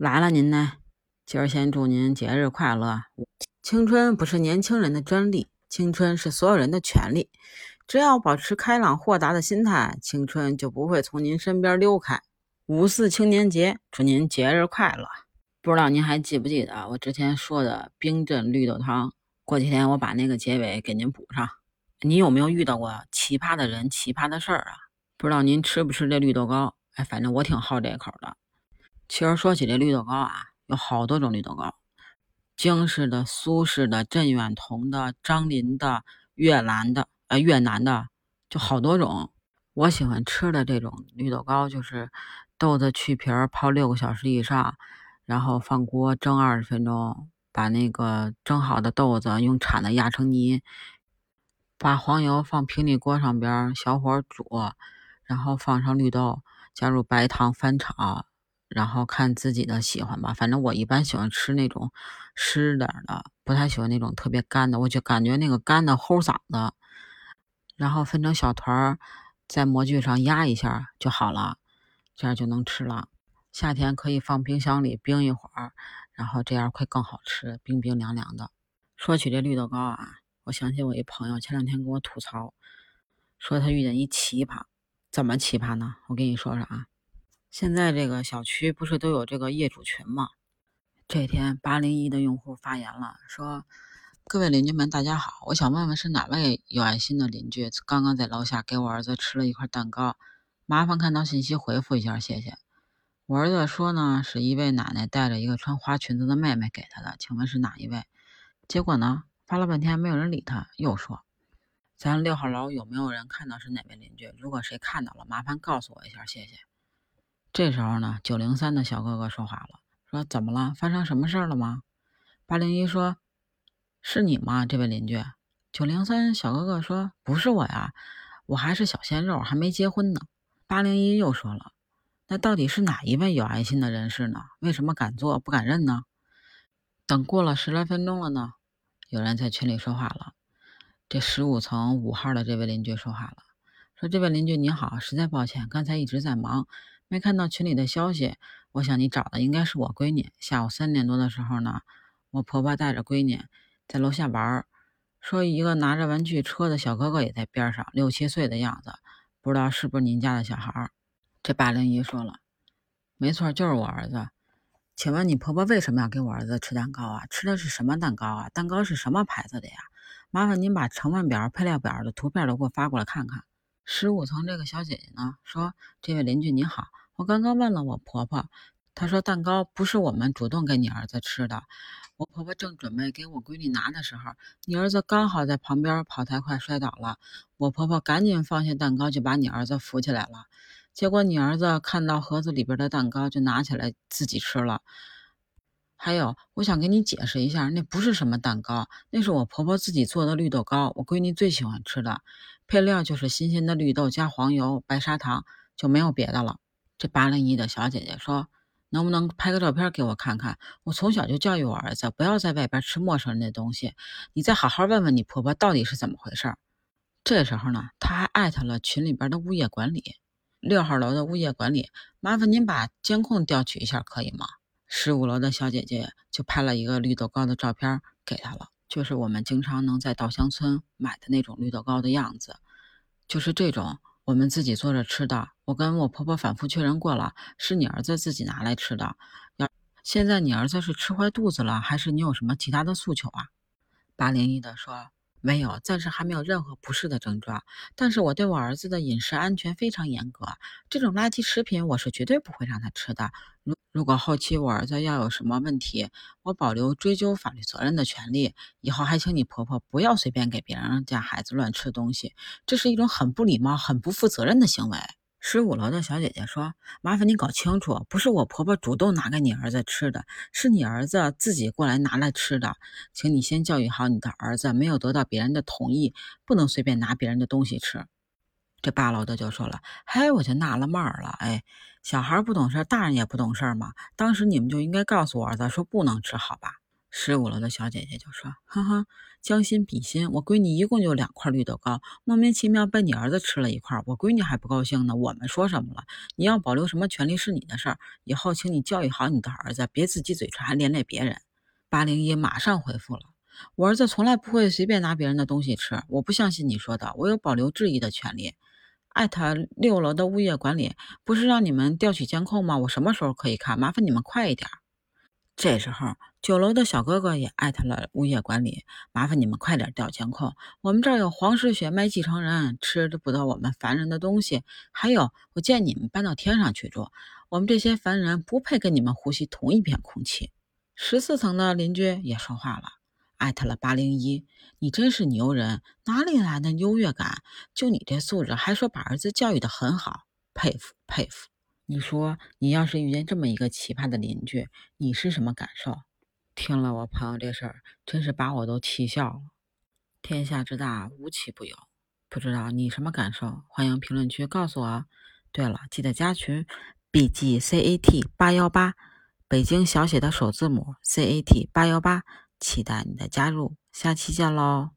来了您呢，今儿先祝您节日快乐。青春不是年轻人的专利，青春是所有人的权利。只要保持开朗豁达的心态，青春就不会从您身边溜开。五四青年节，祝您节日快乐！不知道您还记不记得我之前说的冰镇绿豆汤？过几天我把那个结尾给您补上。你有没有遇到过奇葩的人、奇葩的事儿啊？不知道您吃不吃这绿豆糕？哎，反正我挺好这口的。其实说起这绿豆糕啊，有好多种绿豆糕，京式的、苏式的、镇远同的、张林的、越南的，呃，越南的，就好多种。我喜欢吃的这种绿豆糕，就是豆子去皮儿泡六个小时以上，然后放锅蒸二十分钟，把那个蒸好的豆子用铲子压成泥，把黄油放平底锅上边小火煮，然后放上绿豆，加入白糖翻炒。然后看自己的喜欢吧，反正我一般喜欢吃那种湿点的，不太喜欢那种特别干的。我就感觉那个干的齁嗓子。然后分成小团儿，在模具上压一下就好了，这样就能吃了。夏天可以放冰箱里冰一会儿，然后这样会更好吃，冰冰凉凉的。说起这绿豆糕啊，我想起我一朋友前两天跟我吐槽，说他遇见一奇葩，怎么奇葩呢？我跟你说说啊。现在这个小区不是都有这个业主群吗？这天八零一的用户发言了，说：“各位邻居们，大家好，我想问问是哪位有爱心的邻居，刚刚在楼下给我儿子吃了一块蛋糕，麻烦看到信息回复一下，谢谢。”我儿子说呢，是一位奶奶带着一个穿花裙子的妹妹给他的，请问是哪一位？结果呢，发了半天没有人理他，又说：“咱六号楼有没有人看到是哪位邻居？如果谁看到了，麻烦告诉我一下，谢谢。”这时候呢，九零三的小哥哥说话了，说：“怎么了？发生什么事儿了吗？”八零一说：“是你吗？这位邻居。”九零三小哥哥说：“不是我呀，我还是小鲜肉，还没结婚呢。”八零一又说了：“那到底是哪一位有爱心的人士呢？为什么敢做不敢认呢？”等过了十来分钟了呢，有人在群里说话了，这十五层五号的这位邻居说话了，说：“这位邻居你好，实在抱歉，刚才一直在忙。”没看到群里的消息，我想你找的应该是我闺女。下午三点多的时候呢，我婆婆带着闺女在楼下玩儿，说一个拿着玩具车的小哥哥也在边上，六七岁的样子，不知道是不是您家的小孩。这八零一说了，没错，就是我儿子。请问你婆婆为什么要给我儿子吃蛋糕啊？吃的是什么蛋糕啊？蛋糕是什么牌子的呀？麻烦您把成分表、配料表的图片都给我发过来看看。十五层这个小姐姐呢说：“这位邻居您好。”我刚刚问了我婆婆，她说蛋糕不是我们主动给你儿子吃的。我婆婆正准备给我闺女拿的时候，你儿子刚好在旁边跑太快摔倒了。我婆婆赶紧放下蛋糕，就把你儿子扶起来了。结果你儿子看到盒子里边的蛋糕，就拿起来自己吃了。还有，我想给你解释一下，那不是什么蛋糕，那是我婆婆自己做的绿豆糕，我闺女最喜欢吃的，配料就是新鲜的绿豆加黄油、白砂糖，就没有别的了。这八零一的小姐姐说：“能不能拍个照片给我看看？我从小就教育我儿子，不要在外边吃陌生人的东西。你再好好问问你婆婆到底是怎么回事。”这时候呢，她还艾特了群里边的物业管理，六号楼的物业管理，麻烦您把监控调取一下，可以吗？十五楼的小姐姐就拍了一个绿豆糕的照片给他了，就是我们经常能在稻香村买的那种绿豆糕的样子，就是这种。我们自己做着吃的，我跟我婆婆反复确认过了，是你儿子自己拿来吃的。要现在你儿子是吃坏肚子了，还是你有什么其他的诉求啊？八零一的说没有，暂时还没有任何不适的症状。但是我对我儿子的饮食安全非常严格，这种垃圾食品我是绝对不会让他吃的。如如果后期我儿子要有什么问题，我保留追究法律责任的权利。以后还请你婆婆不要随便给别人家孩子乱吃东西，这是一种很不礼貌、很不负责任的行为。十五楼的小姐姐说：“麻烦你搞清楚，不是我婆婆主动拿给你儿子吃的，是你儿子自己过来拿来吃的。请你先教育好你的儿子，没有得到别人的同意，不能随便拿别人的东西吃。”这八楼的就说了：“嘿，我就纳了闷了，哎。”小孩不懂事，大人也不懂事嘛。当时你们就应该告诉我儿子说不能吃，好吧？十五楼的小姐姐就说：“哈哈，将心比心，我闺女一共就两块绿豆糕，莫名其妙被你儿子吃了一块，我闺女还不高兴呢。我们说什么了？你要保留什么权利是你的事儿，以后请你教育好你的儿子，别自己嘴馋还连累别人。”八零一马上回复了：“我儿子从来不会随便拿别人的东西吃，我不相信你说的，我有保留质疑的权利。”艾特六楼的物业管理，不是让你们调取监控吗？我什么时候可以看？麻烦你们快一点。这时候，九楼的小哥哥也艾特了物业管理，麻烦你们快点调监控。我们这儿有皇室血脉继承人，吃不得我们凡人的东西。还有，我建议你们搬到天上去住，我们这些凡人不配跟你们呼吸同一片空气。十四层的邻居也说话了，艾特了八零一，你真是牛人，哪里来的优越感？就你这素质，还说把儿子教育的很好，佩服佩服。你说，你要是遇见这么一个奇葩的邻居，你是什么感受？听了我朋友这事儿，真是把我都气笑了。天下之大，无奇不有，不知道你什么感受？欢迎评论区告诉我。对了，记得加群，B G C A T 八幺八，北京小写的首字母 C A T 八幺八，期待你的加入，下期见喽。